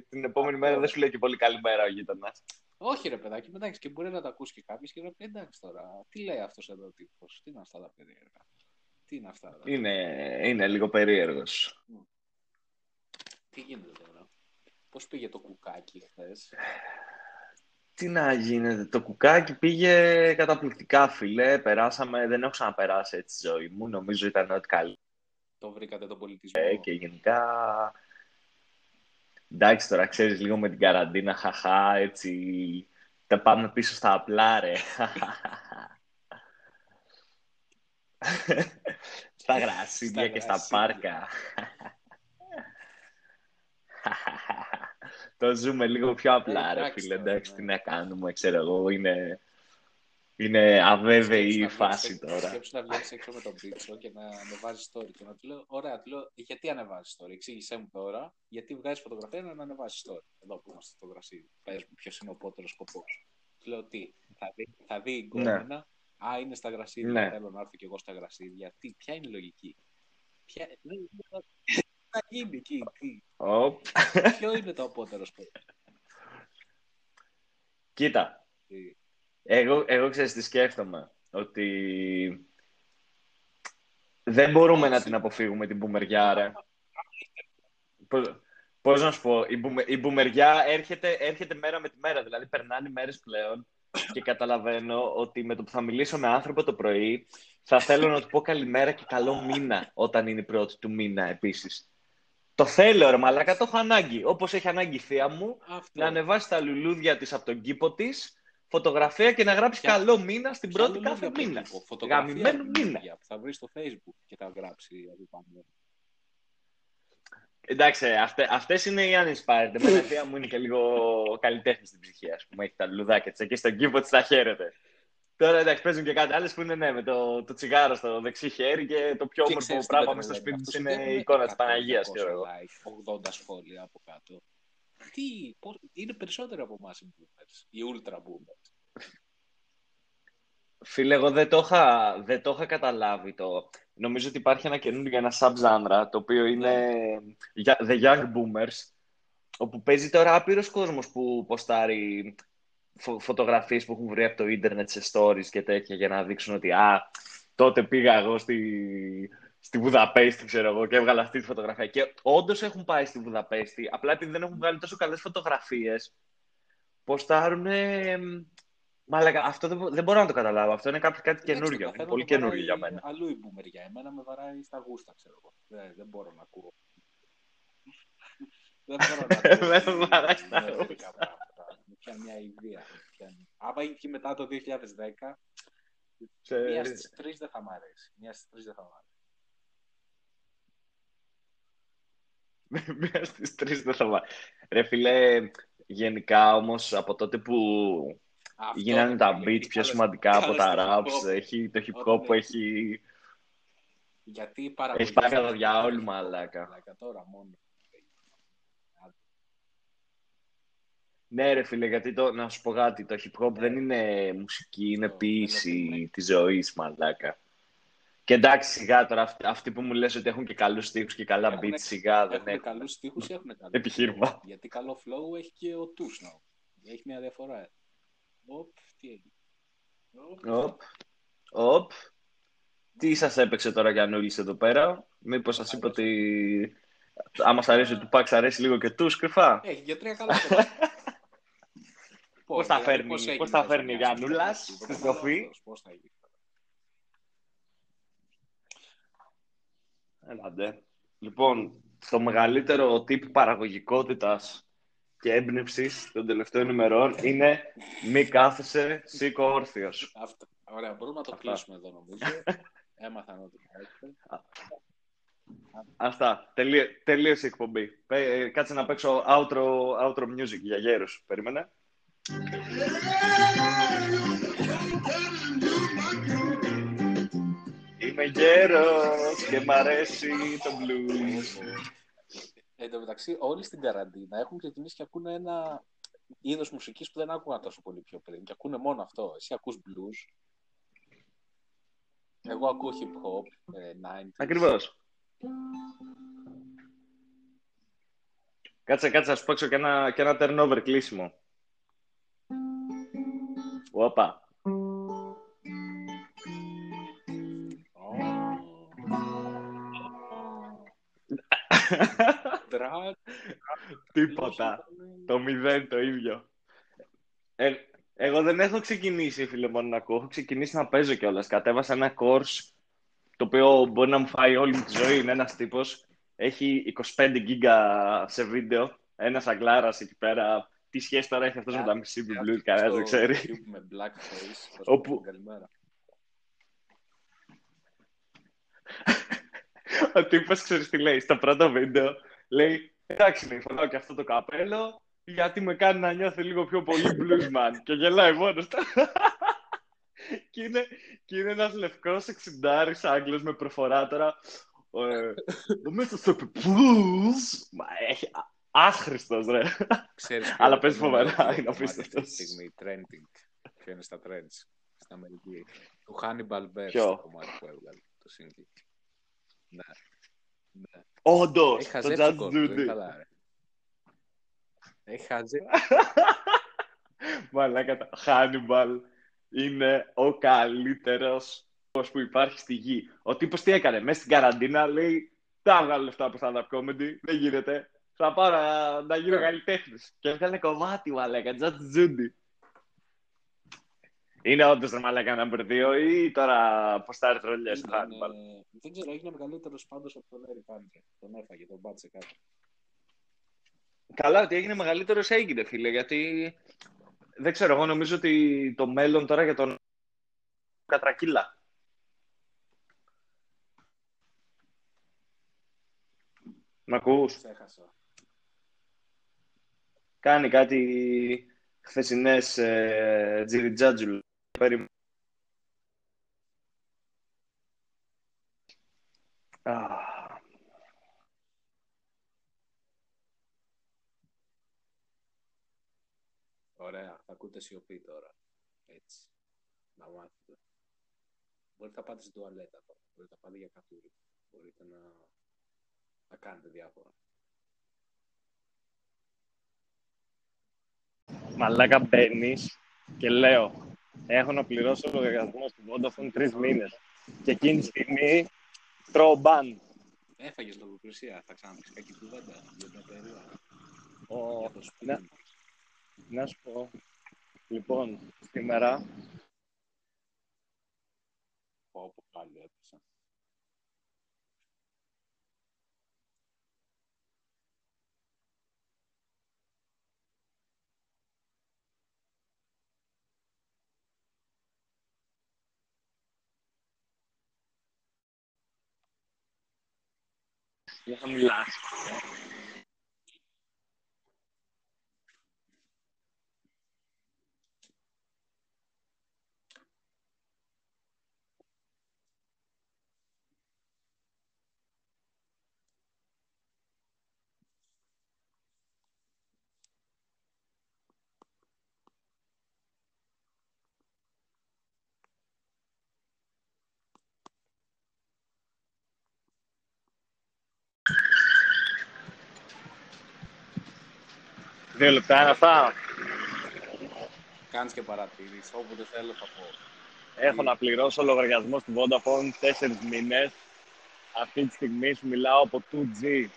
την επόμενη μέρα δεν σου λέει και πολύ καλημέρα ο γείτονας. Όχι, ρε παιδάκι, εντάξει, και μπορεί να τα ακούσει και κάποιος και να πει εντάξει τώρα, τι λέει αυτός εδώ ο τύπος, τι είναι αυτά τα περίεργα. Τι είναι αυτά. ρε. Είναι, είναι λίγο περίεργος. Τι γίνεται τώρα; Πώς πήγε το κουκάκι χθες; Τι να γίνεται, το κουκάκι πήγε καταπληκτικά, φίλε. Περάσαμε, δεν έχω ξαναπεράσει έτσι τη ζωή μου. Νομίζω ήταν ό,τι καλύτερο Το βρήκατε τον πολιτισμό. Ε, και γενικά. Εντάξει, τώρα ξέρεις λίγο με την καραντίνα, χαχά, έτσι. Τα πάμε πίσω στα απλά, ρε. στα γρασίδια Στα και στα γρασίδια. πάρκα. Το ζούμε λίγο πιο απλά, Ε, ρε εντάξει φίλε. τώρα, Εντάξει, ναι. τι να κάνουμε, ξέρω εγώ. Είναι, είναι αβέβαιη η Σκέψου να φάση βγαίνεις- τώρα. Σκέψου να βγαίνει έξω με τον πίτσο και να ανεβάζει story. Και να του λέω: Ωραία, του λέω, γιατί ανεβάζεις story. Εξήγησέ μου τώρα, γιατί βγάζεις φωτογραφία να ανεβάζει story. Εδώ που είμαστε στο γρασίδι. Πες μου, ποιος είναι ο πότερο σκοπός. Του λέω: Τι, θα δει, θα δει η γκόμενα. Α, είναι στα γρασίδια. Ναι. Θέλω να έρθω κι εγώ στα γρασίδια. Τι, ποια είναι η λογική; Ποια... δεν- δεν- Τι θα γίνει εκεί, τι; Οπ. Ποιο είναι το απότερο σκοπό; Κοίτα, Τι; Εγώ, εγώ ξέρεις τι σκέφτομαι. Ότι δεν μπορούμε να την αποφύγουμε την μπουμεριά, ρε. Πώς, πώς να σου πω, η, μπουμε, η μπουμεριά έρχεται, έρχεται μέρα με τη μέρα. Δηλαδή, περνάνε οι μέρες πλέον και καταλαβαίνω ότι με το που θα μιλήσω με άνθρωπο το πρωί θα θέλω να του πω καλημέρα και καλό μήνα όταν είναι η πρώτη του μήνα επίσης. Το θέλω, ρε μαλάκα, το έχω ανάγκη. Όπως έχει ανάγκη η θεία μου, Αυτό. να ανεβάσει τα λουλούδια της από τον κήπο της, φωτογραφία και να γράψει Ποια- καλό μήνα στην Ποια πρώτη λουλούδια κάθε από τον μήνα. τύπο, φωτογραφία Γαμημένο από την μήνα. ίδια που θα βρεις στο facebook και θα γράψει από πάνω. Εντάξει, αυτέ, αυτές είναι οι uninspired. Εμένα η θεία μου είναι και λίγο καλλιτέχνη στην ψυχή, ας πούμε. Έχει τα λουλουδάκια της εκεί στον κήπο της τα χαίρεται. Τώρα εντάξει, παίζουν και κάτι άλλες που είναι ναι, με το, το τσιγάρο στο δεξί χέρι και το πιο Και όμορφο ξέρεις τι πράγμα με μέσα στο τρελαίνει, σπίτι της αυτούς είναι έχουν η εικόνας της 100, Παναγίας, 200 ξέρω εγώ. like, 80 σχόλια από κάτω. Τι, πώς, είναι περισσότερο από εμάς οι boomers, οι ultra boomers. Φίλε, εγώ δεν το είχα, δεν το είχα καταλάβει το. Νομίζω ότι υπάρχει ένα καινούργιο, ένα sub-genre, το οποίο είναι για- The Young Boomers, όπου παίζει τώρα άπειρος κόσμος που ποστάρει φω- φωτογραφίες που έχουν βρει από το ίντερνετ σε stories και τέτοια για να δείξουν ότι α, τότε πήγα εγώ στη, στη Βουδαπέστη, ξέρω εγώ, και έβγαλα αυτή τη φωτογραφία. Και όντως έχουν πάει στη Βουδαπέστη, απλά επειδή δεν έχουν βγάλει τόσο καλές φωτογραφίες, ποστάρουν Μαλάκα, αυτό δεν, μπο- δεν μπορώ να το καταλάβω. Αυτό είναι κάτι, κάτι Εντάξει, καινούριο. το Είναι καθένα πολύ το βαράει καινούριο για μένα. Αλλού η boomer για εμένα με βαράει στα γούστα, ξέρω εγώ. Δεν, δεν μπορώ να ακούω. δεν μπορώ να ακούω. Με βαράει στα νεοφιλικά γούστα. πράγματα. Μου πιάνει μια ιδέα. μου πιάνει. Άμα είχε μετά το 2010, Σε- μία στις τρεις δεν θα μ' αρέσει. Μία στις τρεις δεν θα μ' αρέσει. Μία στις τρεις δεν θα βά- Ρε φίλε, γενικά όμως από τότε που Αυτό γίνανε είναι τα πολύ- beats πιο καλώς- σημαντικά από καλώς τα το raps, hip-hop. έχει, το hip Όταν hop είναι- έχει... Γιατί η παραγωγή... Έχει πάει κατά στην διάολου, Ελλάδα- μαλάκα. Τώρα μόνο. Ναι ρε φίλε, γιατί το, να σου πω κάτι, το hip hop δεν είναι μουσική, είναι Το- ποίηση δεν της ζωής, μαλάκα. Και εντάξει, σιγά τώρα, αυτοί, αυτοί που μου λες ότι έχουν και καλούς στίχους και καλά Έχουνε- beats, σιγά δεν Έχουν έχουν. καλούς στίχους ή έχουν καλούς Επιχείρημα. flow. Γιατί καλό flow έχει και ο Τούσνο. Έχει μια διαφορά. Οπ, τι έγινε. Οπ. Οπ, οπ. Τι σας έπαιξε τώρα Γιαννούλης εδώ πέρα, μήπως σας είπε ότι άμα σας αρέσει ο Τουπάκ, σας αρέσει λίγο και τους κρυφά; Έχει και τρία καλά κομμάτια. Πώς τα δηλαδή, φέρνει- πώς έγινε πώς τα τόσο φέρνει η διάσημος Γιάννουλας αυτός, στη δεν στροφή. καταλαβαίνω αυτός, Πώς θα γίνει. Έλατε. Λοιπόν, το μεγαλύτερο τύπο παραγωγικότητας και έμπνευση των τελευταίων ημερών είναι μη κάθεσαι, σήκω όρθιος. Αυτό. Ωραία, μπορούμε να το Αυτά. κλείσουμε εδώ νομίζω. Έμαθαν ότι χρειάζεται. Αυτά. Τελείω, τελείωσε η εκπομπή. Πέ- ε, Κάτσε να παίξω outro, outro music για γέρους. Περίμενε. Είμαι γέρος και μ' αρέσει το blues. Εν τω μεταξύ, όλοι στην καραντίνα έχουν ξεκινήσει και ακούνε ένα είδος μουσικής που δεν άκουγαν τόσο πολύ πιο πριν. Και ακούνε μόνο αυτό. Εσύ ακούς blues. Εγώ ακούω hip hop, ε, 90s. Ακριβώς. Κάτσε, κάτσε, να σου παίξω και ένα, και ένα turnover κλείσιμο. Οπα. Drag. Τίποτα. Το μηδέν το ίδιο. Ε, εγώ δεν έχω ξεκινήσει, φίλε, μόνο να ακούω. Έχω ξεκινήσει να παίζω κιόλας. Κατέβασα ένα course το οποίο μπορεί να μου φάει όλη μου τη ζωή. Είναι ένας τύπος. Έχει 25 γίγκα σε βίντεο. Ένας αγκλάρα εκεί πέρα. Τι σχέση τώρα έχει αυτός με τα μισή βιβλίου, κανένας δεν ξέρει. YouTube Με blackface. Όπου- Καλημέρα. Ο τύπος ξέρεις τι λέει. Στο πρώτο βίντεο λέει: Εντάξει, με φοράω και αυτό το καπέλο γιατί με κάνει να νιώθω λίγο πιο πολύ bluesman. και γελάει μόνος του. και είναι, και είναι ένας λευκός 60 Άγγλος με προφορά τώρα. Ε, μέσα στο blues. Μα έχει. Άχρηστος, ρε. Ξέρεις ποιο Αλλά είναι παίζει το νούμερο φοβερά, δύο είναι κομμάτι απίστευτος. Αυτή τη στιγμή, trending. Ποιο είναι στα trends στην Αμερική. Του Hannibal Buress Ποιο; το κομμάτι που έβγαλε το single. Ναι. ναι. Όντως, Έχει το χαζέψει Judge κόσμος, δεν είναι Judy. καλά, ρε. Έχει χαζέψει. Μαλάκα, το Hannibal είναι ο καλύτερος που υπάρχει στη γη. Ο τύπος τι έκανε, μέσα στην καραντίνα λέει τα βγάλω λεφτά από stand-up comedy, δεν γίνεται. Θα πάω να, να γίνω καλλιτέχνης. Και έβγαλε κομμάτι, μαλάκα, Judge Judy. Είναι όντως ρε μαλάκα number 2 ή τώρα ποστάρει τρολιές του Είναι- Hannibal. Δεν ξέρω, έγινε μεγαλύτερος πάντως από τον Eric Andre. Τον έφαγε, τον πάτησε κάτω. Καλά, ότι έγινε μεγαλύτερος έγινε, φίλε, γιατί δεν ξέρω, εγώ νομίζω ότι το μέλλον τώρα για τον Κατρακύλα. Μ' ακούς; Ξέχασα. Κάνει κάτι χθεσινές ε, τζιριτζάτζουλ. Περίμενε. Α, Ωραία, θα ακούτε σιωπή τώρα. Έτσι. Να μάθετε. Μπορείτε να πάτε στην τουαλέτα τώρα. Μπορείτε να πάτε για κατούρι. Μπορείτε να, να κάνετε διάφορα. Μαλάκα μπαίνεις και λέω έχω να πληρώσω λογαριασμό στη Vodafone τρεις μήνες και εκείνη τη στιγμή τρώω μπαν. Έφαγε λογοκρισία. Θα ξαναπείς κακή κουβέντα για την εταιρεία. Ο... Για το σπίτι ναι. μας. Να σου πω. Λοιπόν, σήμερα Πω, πω, πάλι έπεσα. Δεν Δύο λεπτά είναι αυτά. Κάνεις και παρατήρηση, όποτε θέλω θα πω. Έχω να πληρώσω λογαριασμό στη Vodafone 4 μήνες. Αυτή τη στιγμή σου μιλάω από 2G.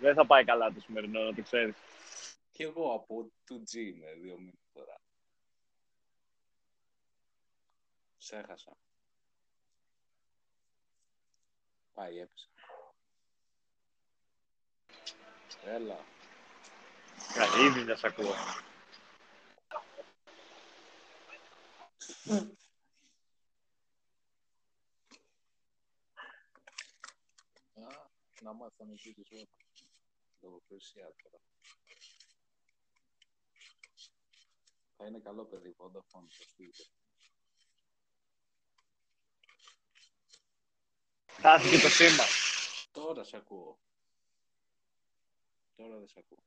Δεν θα πάει καλά το σημερινό, να το ξέρεις. Και εγώ από 2G είμαι δύο μήνες τώρα. Ξέχασα. Πάει, έπεσε. Έλα. Καλή ήδη να σ' ακούω. Α, να μάθω να ζήσεις όλα. Λογοκρισία τώρα. Θα είναι καλό παιδί, Vodafone, το στείλτε. Στάθηκε το σήμα. Τώρα σε ακούω. Τώρα δεν σε ακούω.